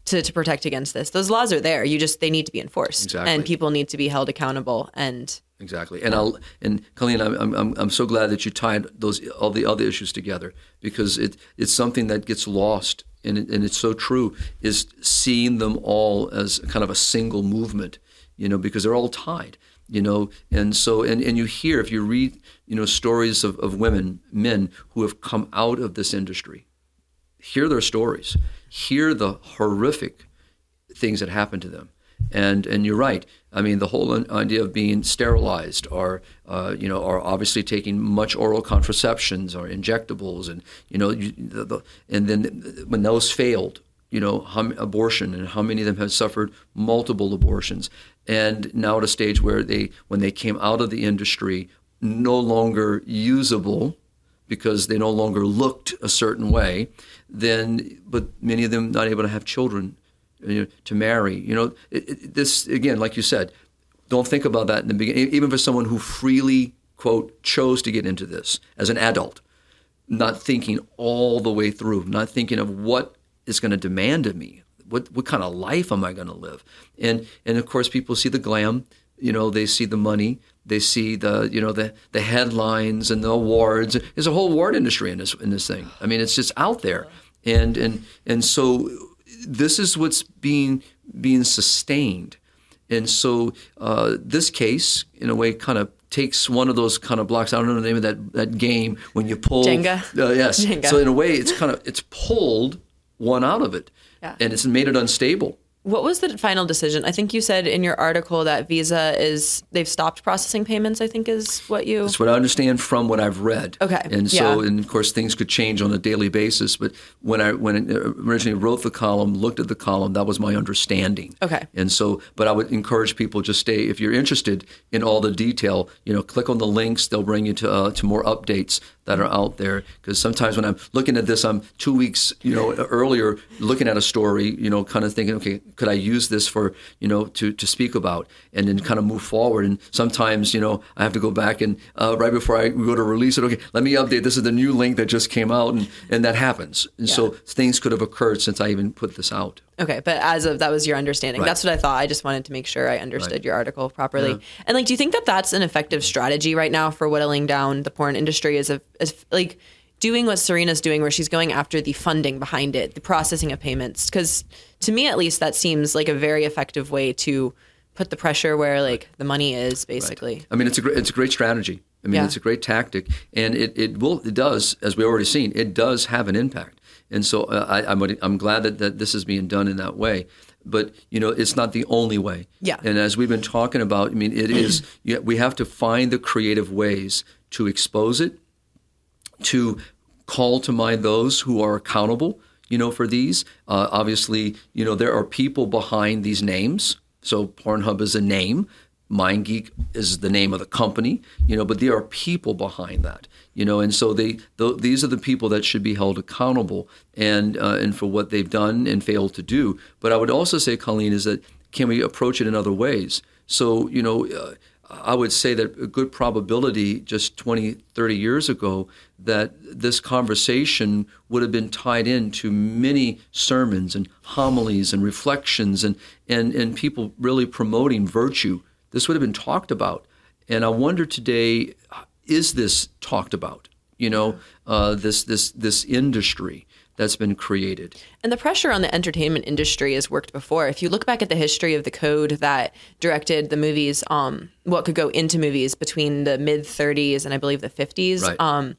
to, to protect against this. Those laws are there. You just they need to be enforced.
Exactly.
And people need to be held accountable and
Exactly, and I'll and Colleen, I'm, I'm I'm so glad that you tied those all the other issues together because it it's something that gets lost and it, and it's so true is seeing them all as kind of a single movement, you know, because they're all tied, you know, and so and, and you hear if you read you know stories of, of women men who have come out of this industry, hear their stories, hear the horrific things that happened to them and and you're right. I mean, the whole idea of being sterilized, or uh, you know, or obviously taking much oral contraceptions or injectables, and you know, you, the, the, and then when those failed, you know, how, abortion, and how many of them have suffered multiple abortions, and now at a stage where they, when they came out of the industry, no longer usable because they no longer looked a certain way, then but many of them not able to have children you know, to marry. You know, it, it, this again, like you said, don't think about that in the beginning. Even for someone who freely quote chose to get into this as an adult, not thinking all the way through, not thinking of what is going to demand of me. What what kind of life am I going to live? And and of course, people see the glam. You know, they see the money. They see the you know the the headlines and the awards. There's a whole award industry in this in this thing. I mean, it's just out there. And and and so this is what's being being sustained, and so uh, this case, in a way, kind of takes one of those kind of blocks. I don't know the name of that that game when you pull
Jenga.
Uh, yes.
Jenga.
So in a way, it's kind of it's pulled one out of it,
Yeah.
and it's made it unstable.
What was the final decision? I think you said in your article that Visa is they've stopped processing payments. I think is what you.
That's what I understand from what I've read.
Okay,
And so,
yeah.
and of course, things could change on a daily basis. But when I when I originally wrote the column, looked at the column, that was my understanding.
Okay.
And so, but I would encourage people just stay if you're interested in all the detail. You know, click on the links; they'll bring you to uh, to more updates that are out there. Because sometimes when I'm looking at this, I'm two weeks you know earlier looking at a story, you know, kind of thinking, okay, could I use this for you know to to speak about, and then kind of move forward. And sometimes you know I have to go back and uh, right before I go to release it, okay, let me update. This is the new link that just came out, and and that happens. And so things could have occurred since I even put this out.
Okay, but as of that was your understanding.
Right.
That's what I thought. I just wanted to make sure I understood
Right.
your article properly. And like, do you think that that's an effective strategy right now for whittling down the porn industry? Is of is like doing what Serena's doing, where she's going after the funding behind it, the processing of payments? Because to me, at least, that seems like a very effective way to put the pressure where like the money is, basically.
I mean, it's a great, it's a great strategy. I mean,
Yeah.
it's a great tactic, and it, it will it does as we already seen it does have an impact. And so uh, I, I'm I'm glad that, that this is being done in that way. But you know, it's not the only way.
Yeah.
And as we've been talking about, I mean, it [clears throat] is you we have to find the creative ways to expose it, to call to mind those who are accountable, you know, for these. Uh, obviously, you know, there are people behind these names. So Pornhub is a name. MindGeek is the name of the company, you know, but there are people behind that, you know, and so they th- these are the people that should be held accountable and uh, and for what they've done and failed to do. But I would also say, Colleen, is that can we approach it in other ways? So you know, uh, I would say that a good probability just 20, 30 years ago that this conversation would have been tied into many sermons and homilies and reflections and, and, and people really promoting virtue. This would have been talked about. And I wonder today, is this talked about? You know, uh, this, this, this industry that's been created.
And the pressure on the entertainment industry has worked before. If you look back at the history of the code that directed the movies, um, what could go into movies between the mid 30s and I believe the 50s,
Right.
um,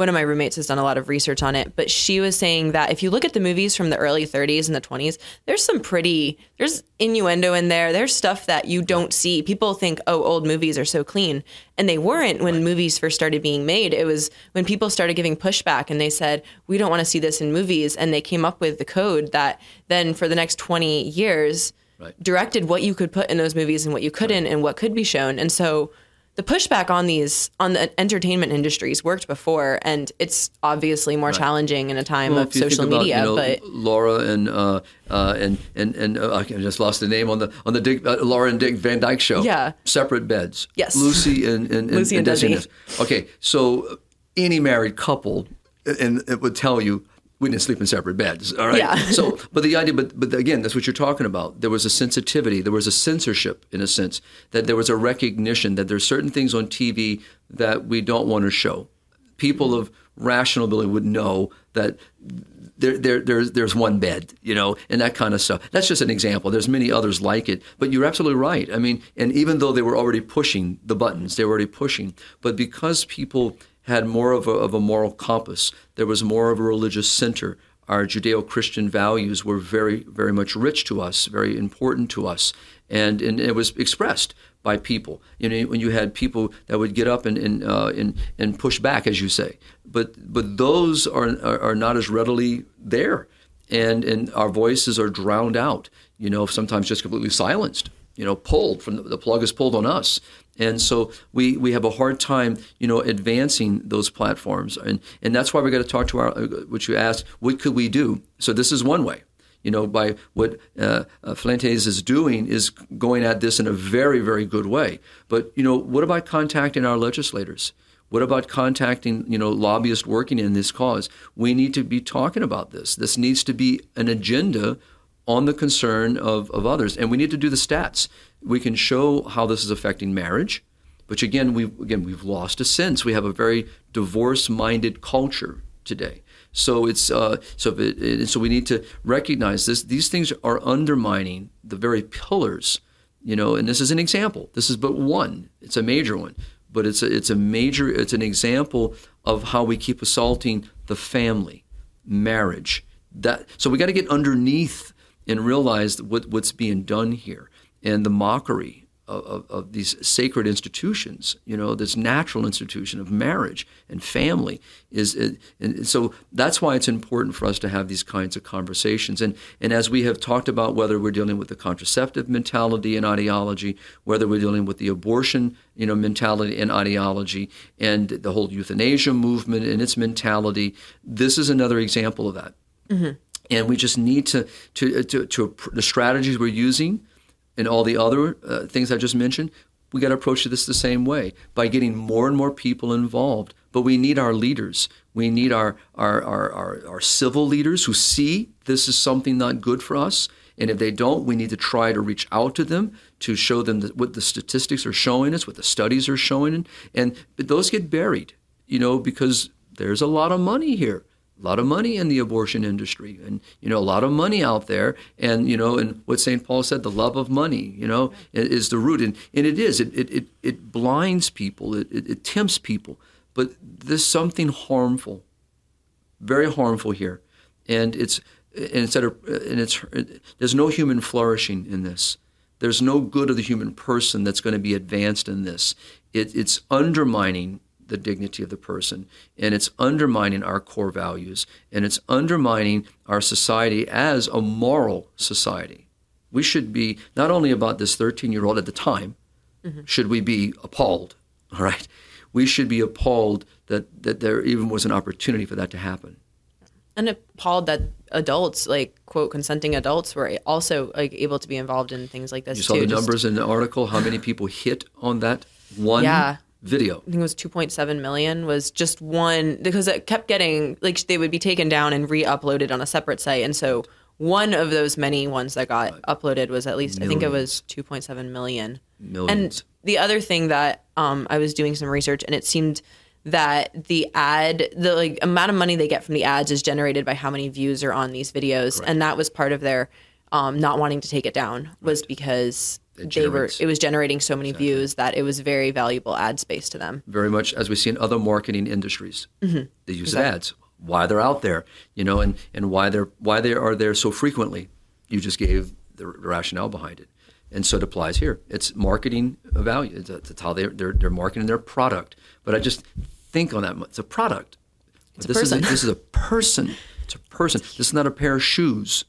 one of my roommates has done a lot of research on it, but she was saying that if you look at the movies from the early 30s and the 20s, there's some pretty, there's innuendo in there. There's stuff that you don't see. People think, oh, old movies are so clean. And they weren't when movies first started being made. It was when people started giving pushback and they said, we don't want to see this in movies. And they came up with the code that then for the next 20 years
Right.
directed what you could put in those movies and what you couldn't and what could be shown. And so the pushback on these on the entertainment industries worked before, and it's obviously more challenging in a time
Well,
of
if you think
social
about,
media.
you know,
but
Laura and uh, uh, and and and uh, I just lost the name on the on the Dick, uh, Laura and Dick Van Dyke show.
Yeah.
separate beds.
Yes.
Lucy and and,
Lucy and Desi.
Desi. Okay, so any married couple, and it would tell you. We didn't sleep in separate beds, all right.
Yeah.
so, but the idea, but but again, that's what you're talking about. There was a sensitivity, there was a censorship, in a sense, that there was a recognition that there's certain things on TV that we don't want to show. People of rational ability would know that there, there, there's, there's one bed, you know, and that kind of stuff. That's just an example. There's many others like it, but you're absolutely right. I mean, and even though they were already pushing the buttons, they were already pushing, but because people had more of a, of a moral compass, there was more of a religious center. Our Judeo-Christian values were very, very much rich to us, very important to us, and, and it was expressed by people. You know, when you had people that would get up and and uh, and, and push back, as you say, but but those are, are are not as readily there, and and our voices are drowned out. You know, sometimes just completely silenced. You know, pulled from the, the plug is pulled on us, and so we we have a hard time, you know, advancing those platforms, and and that's why we got to talk to our. uh, What you asked, what could we do? So this is one way you know, by what uh, uh, is doing is going at this in a very, very good way. But you know, what about contacting our legislators? What about contacting you know lobbyists working in this cause? We need to be talking about this. This needs to be an agenda on the concern of, of others, and we need to do the stats. We can show how this is affecting marriage, which again we again we've lost a sense. We have a very divorce-minded culture today. So it's uh, so it, it, so we need to recognize this. These things are undermining the very pillars, you know. And this is an example. This is but one. It's a major one, but it's a, it's a major. It's an example of how we keep assaulting the family, marriage. That so we got to get underneath and realize what, what's being done here and the mockery of, of, of, these sacred institutions, you know, this natural institution of marriage and family is, and so that's why it's important for us to have these kinds of conversations. And and as we have talked about, whether we're dealing with the contraceptive mentality and ideology, whether we're dealing with the abortion, you know, mentality and ideology, and the whole euthanasia movement and its mentality, this is another example of that. Mm-hmm. And we just need to, to, to, to the strategies we're using and all the other uh, things I just mentioned, we got to approach this the same way by getting more and more people involved. But we need our leaders. We need our, our, our, our, our civil leaders who see this is something not good for us. And if they don't, we need to try to reach out to them to show them what the statistics are showing us, what the studies are showing. And but those get buried, you know, because there's a lot of money here a lot of money in the abortion industry and you know a lot of money out there. And you know and what st paul said the love of money you know is the root. And, and it is. It, it, it, it blinds people. It, it, it tempts people. But there's something harmful very harmful here. And it's and instead of and it's there's no human flourishing in this. There's no good of the human person that's going to be advanced in this. It, it's undermining the dignity of the person. And it's undermining our core values and it's undermining our society as a moral society. We should be not only about this 13 year old at the time, mm-hmm. should we be appalled, [laughs] all right? We should be appalled that, that there even was an opportunity for that to happen.
And appalled that adults, like quote consenting adults, were also like able to be involved in things like this.
You saw
too.
the numbers in the article. How many people hit on that one
yeah
video.
I think it was 2.7 million was just one because it kept getting like they would be taken down and re-uploaded on a separate site and so one of those many ones that got right. uploaded was at least Millions. I think it was 2.7 million.
Millions.
And the other thing that um, I was doing some research and it seemed that the ad the like amount of money they get from the ads is generated by how many views are on these videos Correct. and that was part of their um, not wanting to take it down was right. because they were it was generating so many exactly. views that it was very valuable ad space to them.
Very much as we see in other marketing industries. Mm-hmm. They use exactly. ads. Why they're out there, you know, and, and why they're why they are there so frequently. You just gave the rationale behind it. And so it applies here. It's marketing value. It's, it's how they're, they're, they're marketing their product. But I just think on that. It's a product.
It's
this
a person.
is a, this is a person. It's a person. This is not a pair of shoes.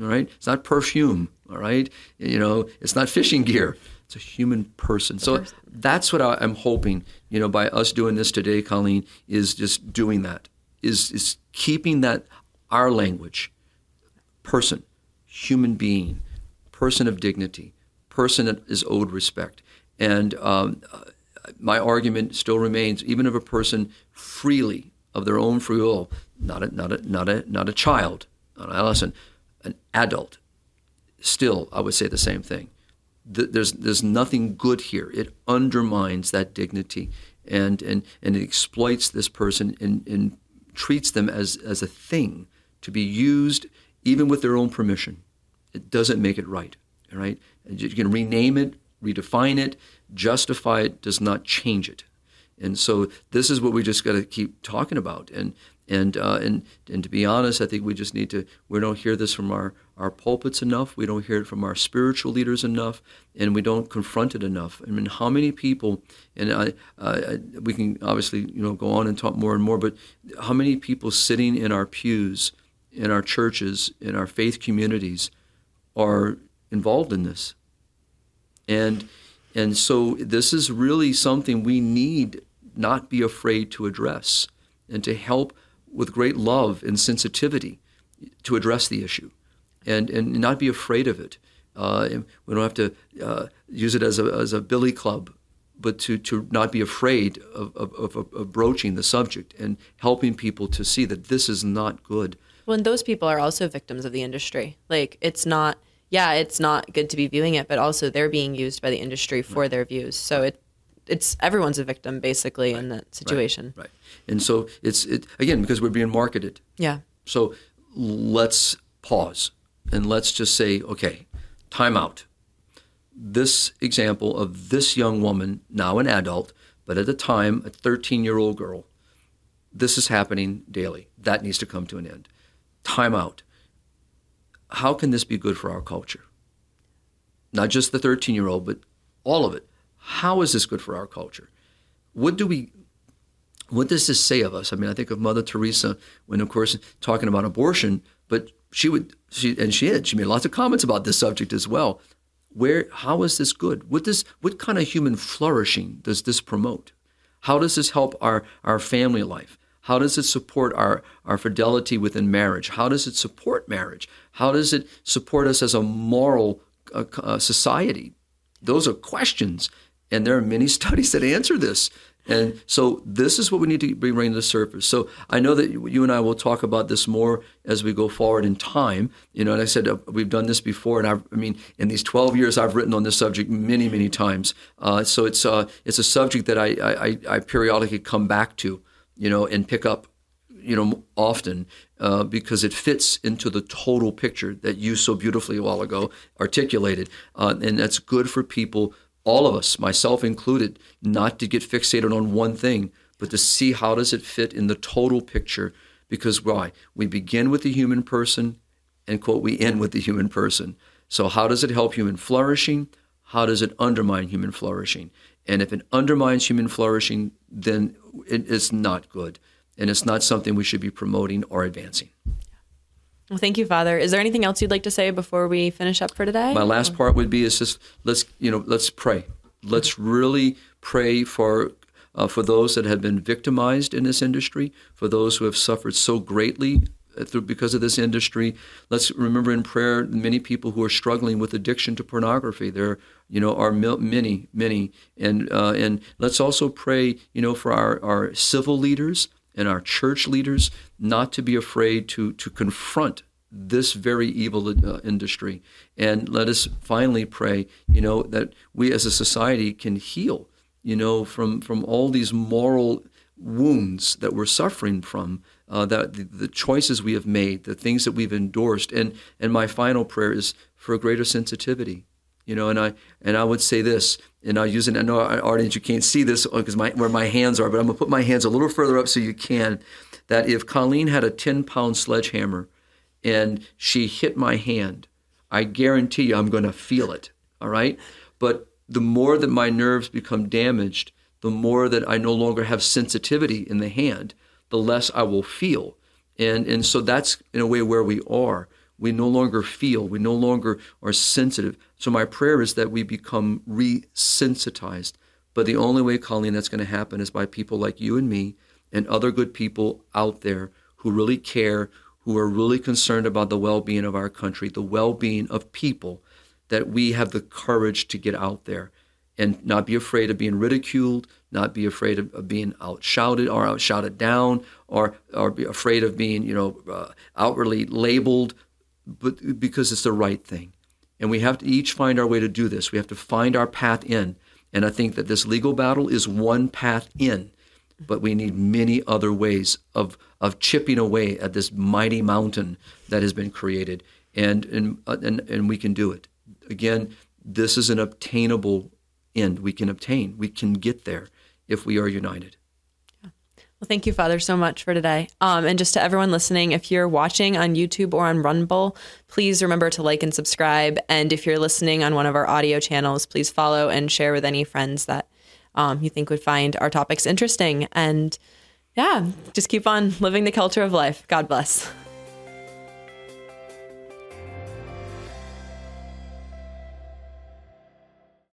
All right. It's not perfume. All right, you know, it's not fishing gear. It's a human person. So that's what I'm hoping, you know, by us doing this today, Colleen, is just doing that, is is keeping that our language, person, human being, person of dignity, person that is owed respect. And um, my argument still remains, even if a person freely of their own free will, not a, not a, not a, not a child, not an adolescent, an adult, still I would say the same thing. There's there's nothing good here. It undermines that dignity, and and and it exploits this person and, and treats them as as a thing to be used even with their own permission. It doesn't make it right. Right? You can rename it, redefine it, justify it, does not change it. And so this is what we just got to keep talking about. And and uh, and and to be honest, I think we just need to. We don't hear this from our our pulpits enough. We don't hear it from our spiritual leaders enough, and we don't confront it enough. I mean, how many people? And I, uh, we can obviously you know go on and talk more and more, but how many people sitting in our pews, in our churches, in our faith communities, are involved in this? And and so this is really something we need not be afraid to address and to help with great love and sensitivity to address the issue and, and not be afraid of it. Uh, we don't have to uh, use it as a, as a billy club, but to, to not be afraid of, of, of, of broaching the subject and helping people to see that this is not good.
Well, and those people are also victims of the industry. Like, it's not, yeah, it's not good to be viewing it, but also they're being used by the industry for right. their views. So it, it's everyone's a victim basically right. in that situation.
Right. right. And so it's it, again because we're being marketed.
Yeah.
So let's pause and let's just say, okay, time out. This example of this young woman, now an adult, but at the time a 13-year-old girl, this is happening daily. That needs to come to an end. Time out. How can this be good for our culture? Not just the 13-year-old, but all of it how is this good for our culture? What do we what does this say of us? I mean, I think of Mother Teresa when, of course, talking about abortion, but she would, she and she did. She made lots of comments about this subject as well. Where, how is this good? What does, what kind of human flourishing does this promote? How does this help our, our family life? How does it support our, our fidelity within marriage? How does it support marriage? How does it support us as a moral uh, uh, society? Those are questions and there are many [laughs] studies that answer this. And so this is what we need to bring to the surface. So I know that you and I will talk about this more as we go forward in time. You know, and I said uh, we've done this before, and I've, I mean, in these 12 years, I've written on this subject many, many times. Uh, so it's uh, it's a subject that I, I, I periodically come back to, you know, and pick up, you know, often uh, because it fits into the total picture that you so beautifully a while ago articulated, uh, and that's good for people all of us, myself included, not to get fixated on one thing, but to see how does it fit in the total picture. Because why? We begin with the human person and quote, we end with the human person. So how does it help human flourishing? How does it undermine human flourishing? And if it undermines human flourishing, then it is not good. And it's not something we should be promoting or advancing.
Well, thank you, Father. Is there anything else you'd like to say before we finish up for today?
My last part would be is just let's you know let's pray. Let's really pray for uh, for those that have been victimized in this industry, for those who have suffered so greatly uh, through because of this industry. Let's remember in prayer many people who are struggling with addiction to pornography. There, you know, are many, many, and uh, and let's also pray, you know, for our our civil leaders and our church leaders not to be afraid to, to confront this very evil uh, industry. And let us finally pray, you know, that we as a society can heal, you know, from, from all these moral wounds that we're suffering from, uh, that the, the, choices we have made, the things that we've endorsed. And, and my final prayer is for a greater sensitivity you know, and I and I would say this, and I use know our audience you can't see this uh, because my where my hands are, but I'm gonna put my hands a little further up so you can. That if Colleen had a 10 pound sledgehammer and she hit my hand, I guarantee you I'm gonna feel it. All right, but the more that my nerves become damaged, the more that I no longer have sensitivity in the hand, the less I will feel. And and so that's in a way where we are We no longer feel. We no longer are sensitive. So my prayer is that we become resensitized. But the only way, Colleen, that's going to happen is by people like you and me and other good people out there who really care, who are really concerned about the well-being of our country, the well-being of people, that we have the courage to get out there and not be afraid of being ridiculed, not be afraid of, of being outshouted or outshouted down, or or be afraid of being you know uh, outwardly labeled, but because it's the right thing, and we have to each find our way to do this. We have to find our path in, and I think that this legal battle is one path in, but we need many other ways of of chipping away at this mighty mountain that has been created, and and uh, and, and we can do it. Again, this is an obtainable end we can obtain. We can get there if we are united.
Well, thank you, Father, so much for today. Um, and just to everyone listening, if you're watching on YouTube or on Rumble, please remember to like and subscribe. And if you're listening on one of our audio channels, please follow and share with any friends that um, you think would find our topics interesting. And yeah, just keep on living the culture of life. God bless.